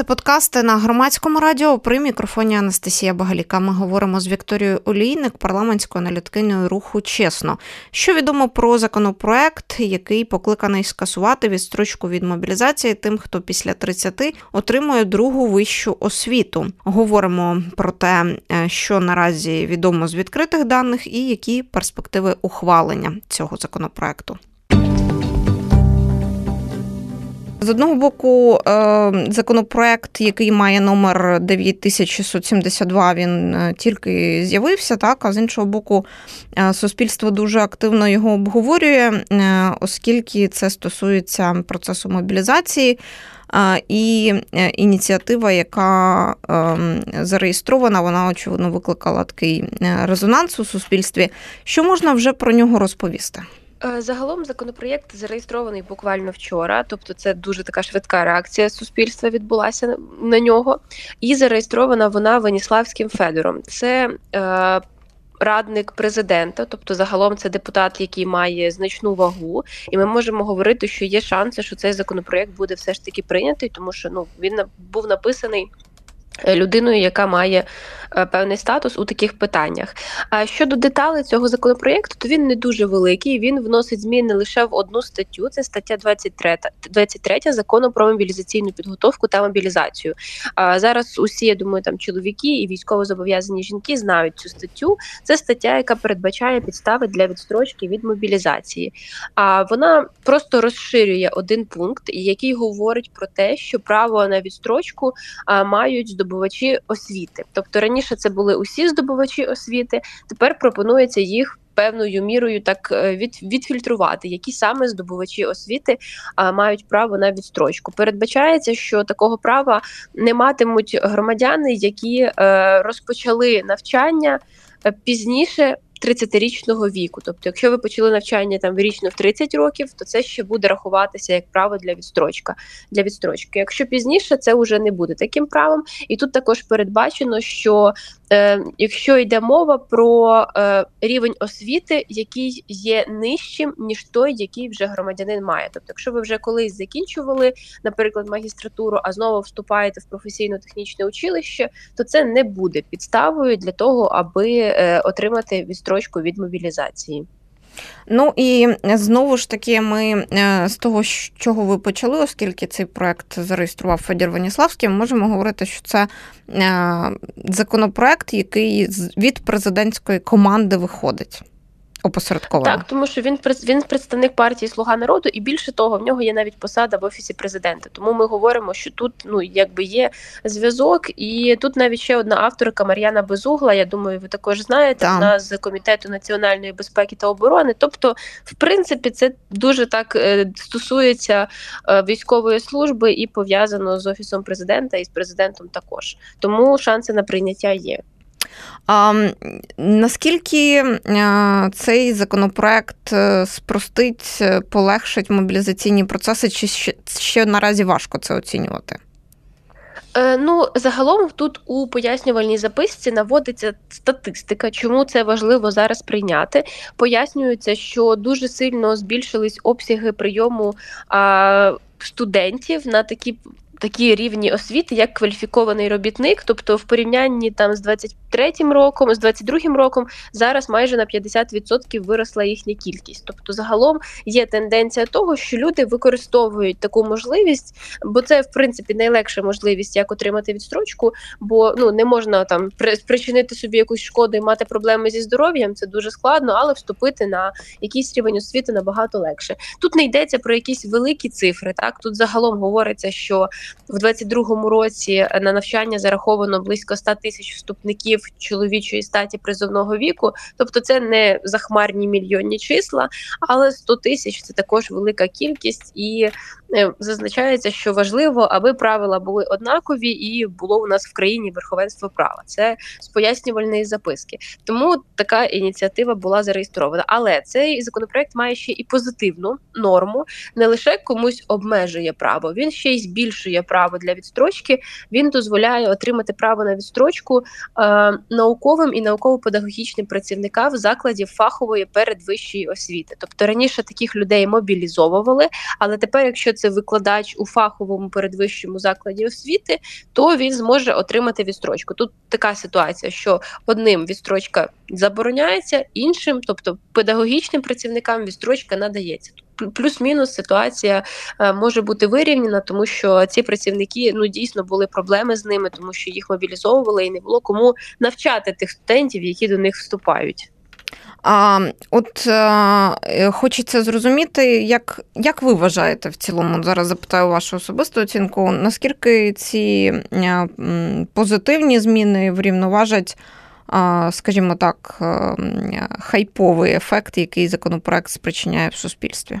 Це подкасти на громадському радіо при мікрофоні Анастасія Багаліка. Ми говоримо з Вікторією Олійник, парламентською аналітикиною руху чесно. Що відомо про законопроект, який покликаний скасувати відстрочку від мобілізації тим, хто після 30 отримує другу вищу освіту. Говоримо про те, е, що наразі відомо з відкритих даних, і які перспективи ухвалення цього законопроекту. З одного боку, е, законопроект, який має номер 9672, він е, тільки з'явився, так а з іншого боку, е, суспільство дуже активно його обговорює, оскільки це стосується процесу мобілізації. І ініціатива, яка зареєстрована, вона очевидно викликала такий резонанс у суспільстві. Що можна вже про нього розповісти? Е, загалом законопроєкт зареєстрований буквально вчора, тобто це дуже така швидка реакція суспільства відбулася на нього. І зареєстрована вона Веніславським Федором. Це е, радник президента, тобто загалом це депутат, який має значну вагу, і ми можемо говорити, що є шанси, що цей законопроєкт буде все ж таки прийнятий, тому що ну він був написаний. Е, людиною, яка має певний статус у таких питаннях. А щодо деталей цього законопроєкту, то він не дуже великий. Він вносить зміни лише в одну статтю. Це стаття 23, 23 закону про мобілізаційну підготовку та мобілізацію. А зараз усі, я думаю, там чоловіки і військово зобов'язані жінки знають цю статтю. Це стаття, яка передбачає підстави для відстрочки від мобілізації. А вона просто розширює один пункт, який говорить про те, що право на відстрочку мають здобувачі освіти. Тобто раніше це були усі здобувачі освіти, тепер пропонується їх. Певною мірою так е, від, відфільтрувати, які саме здобувачі освіти а, мають право на відстрочку. Передбачається, що такого права не матимуть громадяни, які е, розпочали навчання е, пізніше 30-річного віку. Тобто, якщо ви почали навчання там річно в 30 років, то це ще буде рахуватися як право для відстрочка для відстрочки. Якщо пізніше, це вже не буде таким правом, і тут також передбачено, що якщо йде мова про е, рівень освіти, який є нижчим ніж той, який вже громадянин має. Тобто, якщо ви вже колись закінчували, наприклад, магістратуру, а знову вступаєте в професійно-технічне училище, то це не буде підставою для того, аби е, отримати відстрочку від мобілізації. Ну і знову ж таки, ми е, з того, з чого ви почали, оскільки цей проект зареєстрував Федір Ваніславський, можемо говорити, що це е, законопроект, який від президентської команди виходить опосередковано. Так, тому що він він представник партії Слуга народу, і більше того, в нього є навіть посада в офісі президента. Тому ми говоримо, що тут ну якби є зв'язок, і тут навіть ще одна авторка Мар'яна Безугла. Я думаю, ви також знаєте Там. вона з комітету національної безпеки та оборони. Тобто, в принципі, це дуже так е, стосується е, військової служби і пов'язано з офісом президента і з президентом також. Тому шанси на прийняття є. А, Наскільки цей законопроект е, спростить, е, полегшить мобілізаційні процеси, чи ще, ще наразі важко це оцінювати? Е, ну, загалом тут у пояснювальній записці наводиться статистика, чому це важливо зараз прийняти. Пояснюється, що дуже сильно збільшились обсяги прийому а, студентів на такі такі рівні освіти, як кваліфікований робітник, тобто в порівнянні там з 23-м роком, з 22-м роком, зараз майже на 50% виросла їхня кількість. Тобто, загалом є тенденція того, що люди використовують таку можливість, бо це в принципі найлегша можливість, як отримати відстрочку, бо ну не можна там спричинити собі якусь шкоду і мати проблеми зі здоров'ям. Це дуже складно, але вступити на якийсь рівень освіти набагато легше. Тут не йдеться про якісь великі цифри. Так тут загалом говориться, що в 22-му році на навчання зараховано близько 100 тисяч вступників чоловічої статі призовного віку. Тобто, це не захмарні мільйонні числа, але 100 тисяч це також велика кількість, і е, зазначається, що важливо, аби правила були однакові, і було у нас в країні верховенство права. Це з пояснювальної записки. Тому така ініціатива була зареєстрована. Але цей законопроект має ще і позитивну норму, не лише комусь обмежує право, він ще й збільшує дає право для відстрочки. Він дозволяє отримати право на відстрочку е, науковим і науково-педагогічним працівникам закладів фахової передвищої освіти. Тобто раніше таких людей мобілізовували, але тепер, якщо це викладач у фаховому передвищому закладі освіти, то він зможе отримати відстрочку. Тут така ситуація, що одним відстрочка забороняється, іншим, тобто педагогічним працівникам, відстрочка надається. Плюс-мінус ситуація е, може бути вирівняна, тому що ці працівники ну дійсно були проблеми з ними, тому що їх мобілізовували і не було кому навчати тих студентів, які до них вступають. А от е, хочеться зрозуміти, як як ви вважаєте в цілому? Зараз запитаю вашу особисту оцінку, наскільки ці е, позитивні зміни врівноважать, е, скажімо так, е, хайповий ефект, який законопроект спричиняє в суспільстві?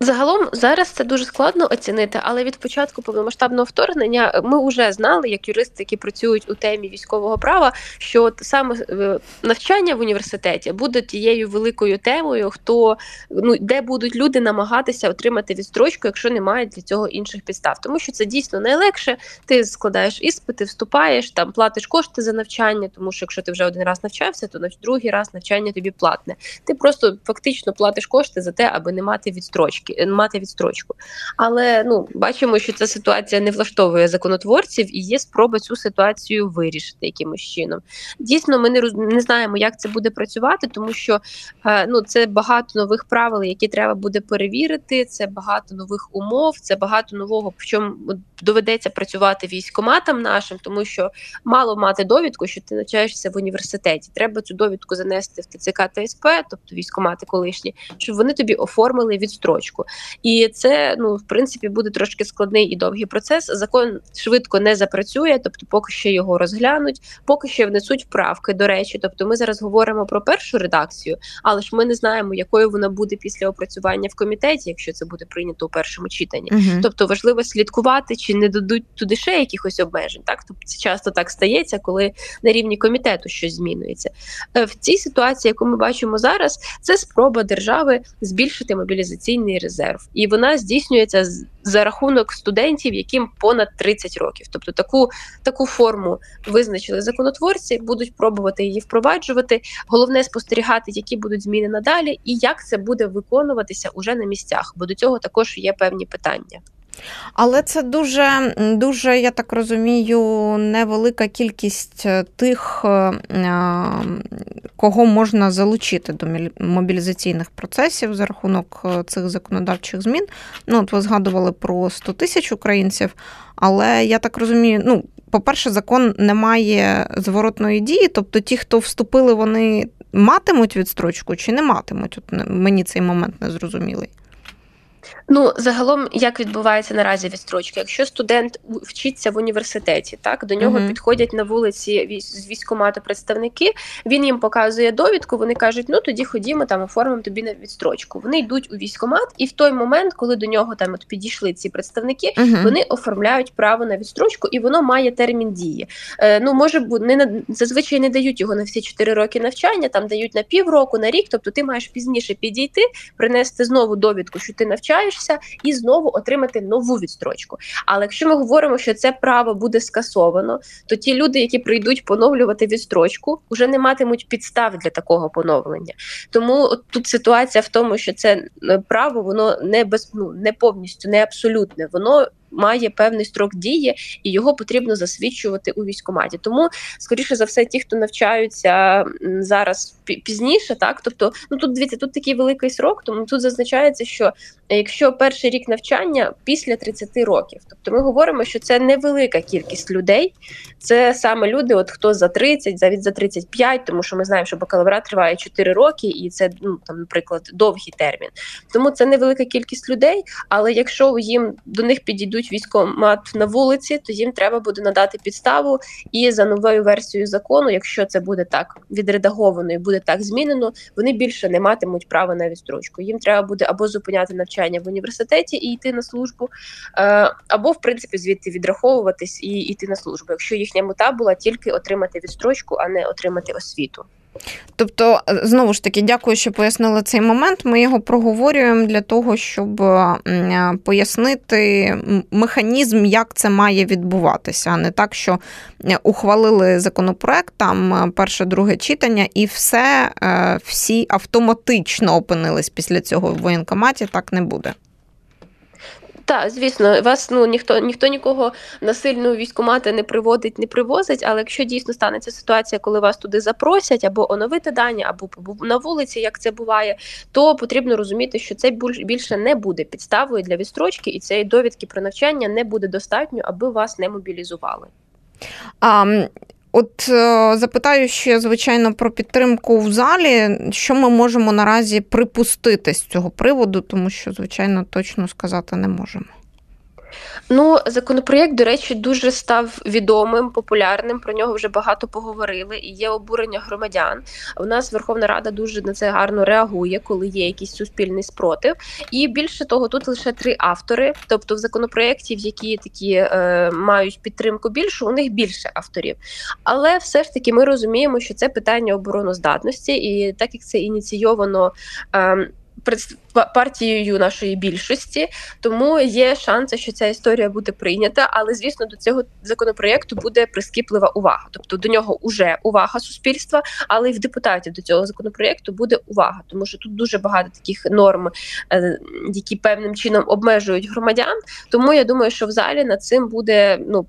Загалом зараз це дуже складно оцінити, але від початку повномасштабного вторгнення ми вже знали, як юристи, які працюють у темі військового права, що от саме е, навчання в університеті буде тією великою темою, хто ну де будуть люди намагатися отримати відстрочку, якщо немає для цього інших підстав, тому що це дійсно найлегше. Ти складаєш іспити, вступаєш там, платиш кошти за навчання, тому що якщо ти вже один раз навчався, то на другий раз навчання тобі платне. Ти просто фактично платиш кошти за те, аби не мати відстрочки відстрочки, мати відстрочку. Але ну бачимо, що ця ситуація не влаштовує законотворців і є спроба цю ситуацію вирішити якимось чином. Дійсно, ми не роз... не знаємо, як це буде працювати, тому що е, ну це багато нових правил, які треба буде перевірити. Це багато нових умов, це багато нового, в чому доведеться працювати військоматам нашим, тому що мало мати довідку, що ти навчаєшся в університеті. Треба цю довідку занести в ТЦК та СП, тобто військомати колишні, щоб вони тобі оформили відстрочку точку. І це ну в принципі буде трошки складний і довгий процес. Закон швидко не запрацює, тобто, поки що його розглянуть, поки що внесуть правки. До речі, тобто, ми зараз говоримо про першу редакцію, але ж ми не знаємо, якою вона буде після опрацювання в комітеті, якщо це буде прийнято у першому читанні. Uh-huh. Тобто важливо слідкувати, чи не дадуть туди ще якихось обмежень. Так тобто це часто так стається, коли на рівні комітету щось змінюється е, в цій ситуації, яку ми бачимо зараз, це спроба держави збільшити мобілізаційний резерв, і вона здійснюється за рахунок студентів, яким понад 30 років. Тобто таку таку форму визначили законотворці, будуть пробувати її впроваджувати. Головне спостерігати, які будуть зміни надалі, і як це буде виконуватися уже на місцях, бо до цього також є певні питання. Але це дуже, дуже, я так розумію, невелика кількість е, тих, е, е, кого можна залучити до мобілізаційних процесів за рахунок цих законодавчих змін. Ну, от ви згадували про 100 тисяч українців, але я так розумію, ну, по-перше, закон не має зворотної дії, тобто ті, хто вступили, вони матимуть відстрочку чи не матимуть? От мені цей момент не зрозумілий. Ну, загалом, як відбувається наразі відстрочка? Якщо студент вчиться в університеті, так до нього uh-huh. підходять на вулиці з військомату представники, він їм показує довідку. Вони кажуть, ну тоді ходімо там, оформимо тобі на відстрочку. Вони йдуть у військомат, і в той момент, коли до нього там от підійшли ці представники, uh-huh. вони оформляють право на відстрочку, і воно має термін дії. Е, Ну може не на зазвичай не дають його на всі 4 роки навчання, там дають на півроку, на рік. Тобто ти маєш пізніше підійти, принести знову довідку, що ти навчаєш навчаєшся і знову отримати нову відстрочку. Але якщо ми говоримо, що це право буде скасовано, то ті люди, які прийдуть поновлювати відстрочку, вже не матимуть підстав для такого поновлення. Тому тут ситуація в тому, що це е, право воно не без ну не повністю, не абсолютне, воно має певний строк дії, і його потрібно засвідчувати у військкоматі. Тому, скоріше за все, ті, хто навчаються зараз пізніше, так тобто, ну тут дивіться, тут такий великий срок, тому тут зазначається, що якщо перший рік навчання після 30 років, тобто ми говоримо, що це невелика кількість людей, це саме люди, от хто за 30, навіть за 35, тому що ми знаємо, що бакалаврат триває 4 роки, і це ну там, наприклад, довгий термін. Тому це невелика кількість людей. Але якщо їм до них підійдуть йдуть військомат на вулиці, то їм треба буде надати підставу. І за новою версією закону, якщо це буде так відредаговано і буде так змінено, вони більше не матимуть права на відстрочку. Їм треба буде або зупиняти навчання в університеті і йти на службу, е, або в принципі звідти відраховуватись і йти на службу, якщо їхня мета була тільки отримати відстрочку, а не отримати освіту. Тобто, е, знову ж таки, дякую, що пояснили цей момент. Ми його проговорюємо для того, щоб е, пояснити механізм, як це має відбуватися, а не так, що е, ухвалили законопроект, там перше, друге читання, і все, всі автоматично опинились після цього в воєнкоматі. Так не буде. Так, звісно, вас ну ніхто ніхто нікого насильно у військкомати не приводить, не привозить. Але якщо дійсно станеться ситуація, коли вас туди запросять або оновити дані, або на вулиці, як це буває, то потрібно розуміти, що це більше не буде підставою для відстрочки, і цієї довідки про навчання не буде достатньо, аби вас не мобілізували. А, От е, запитаю ще, звичайно, про підтримку в залі. Що ми можемо наразі припустити з цього приводу, тому що, звичайно, точно сказати не можемо. Ну, законопроєкт, до речі, дуже став відомим, популярним. Про нього вже багато поговорили. І є обурення громадян. У нас Верховна Рада дуже на це гарно реагує, коли є якийсь суспільний спротив. І більше того, тут лише три автори. Тобто, в законопроєктів, які такі е, мають підтримку більшу, у них більше авторів. Але все ж таки ми розуміємо, що це питання обороноздатності, і так як це ініційовано. Е, партією нашої більшості, тому є шанси, що ця історія буде прийнята. Але звісно, до цього законопроєкту буде прискіплива увага. Тобто до нього вже увага суспільства, але й в депутатів до цього законопроєкту буде увага, тому що тут дуже багато таких норм, е, які певним чином обмежують громадян. Тому я думаю, що в залі над цим буде ну.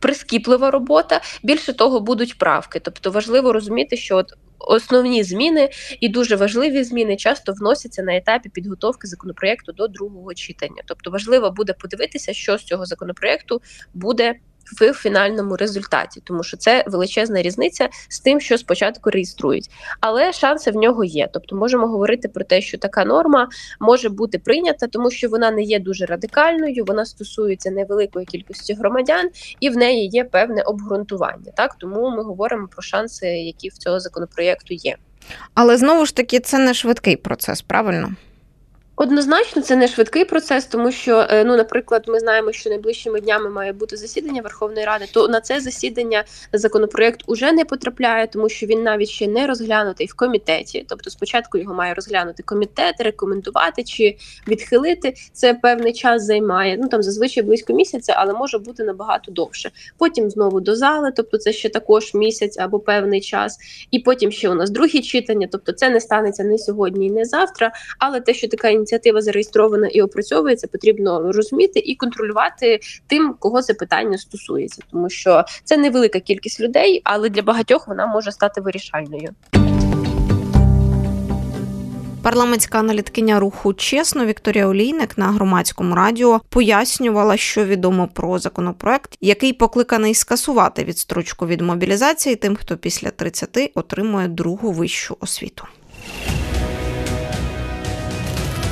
Прискіплива робота більше того будуть правки, тобто важливо розуміти, що от основні зміни і дуже важливі зміни часто вносяться на етапі підготовки законопроекту до другого читання. Тобто важливо буде подивитися, що з цього законопроекту буде в фінальному результаті, тому що це величезна різниця з тим, що спочатку реєструють. Але шанси в нього є. Тобто, можемо говорити про те, що така норма може бути прийнята, тому що вона не є дуже радикальною, вона стосується невеликої кількості громадян, і в неї є певне обґрунтування. Так тому ми говоримо про шанси, які в цього законопроєкту є. Але знову ж таки, це не швидкий процес, правильно? Однозначно, це не швидкий процес, тому що, е, ну, наприклад, ми знаємо, що найближчими днями має бути засідання Верховної Ради. То на це засідання законопроект уже не потрапляє, тому що він навіть ще не розглянутий в комітеті. Тобто, спочатку його має розглянути комітет, рекомендувати чи відхилити. Це певний час займає. Ну там зазвичай близько місяця, але може бути набагато довше. Потім знову до зали, тобто це ще також місяць або певний час. І потім ще у нас другі читання. Тобто, це не станеться не сьогодні, і не завтра, але те, що така ініціатива зареєстрована і опрацьовується, потрібно розуміти і контролювати тим, кого це питання стосується, тому що це невелика кількість людей, але для багатьох вона може стати вирішальною. Парламентська аналіткиня руху чесно Вікторія Олійник на громадському радіо пояснювала, що відомо про законопроект, який покликаний скасувати відстрочку від мобілізації тим, хто після 30 отримує другу вищу освіту.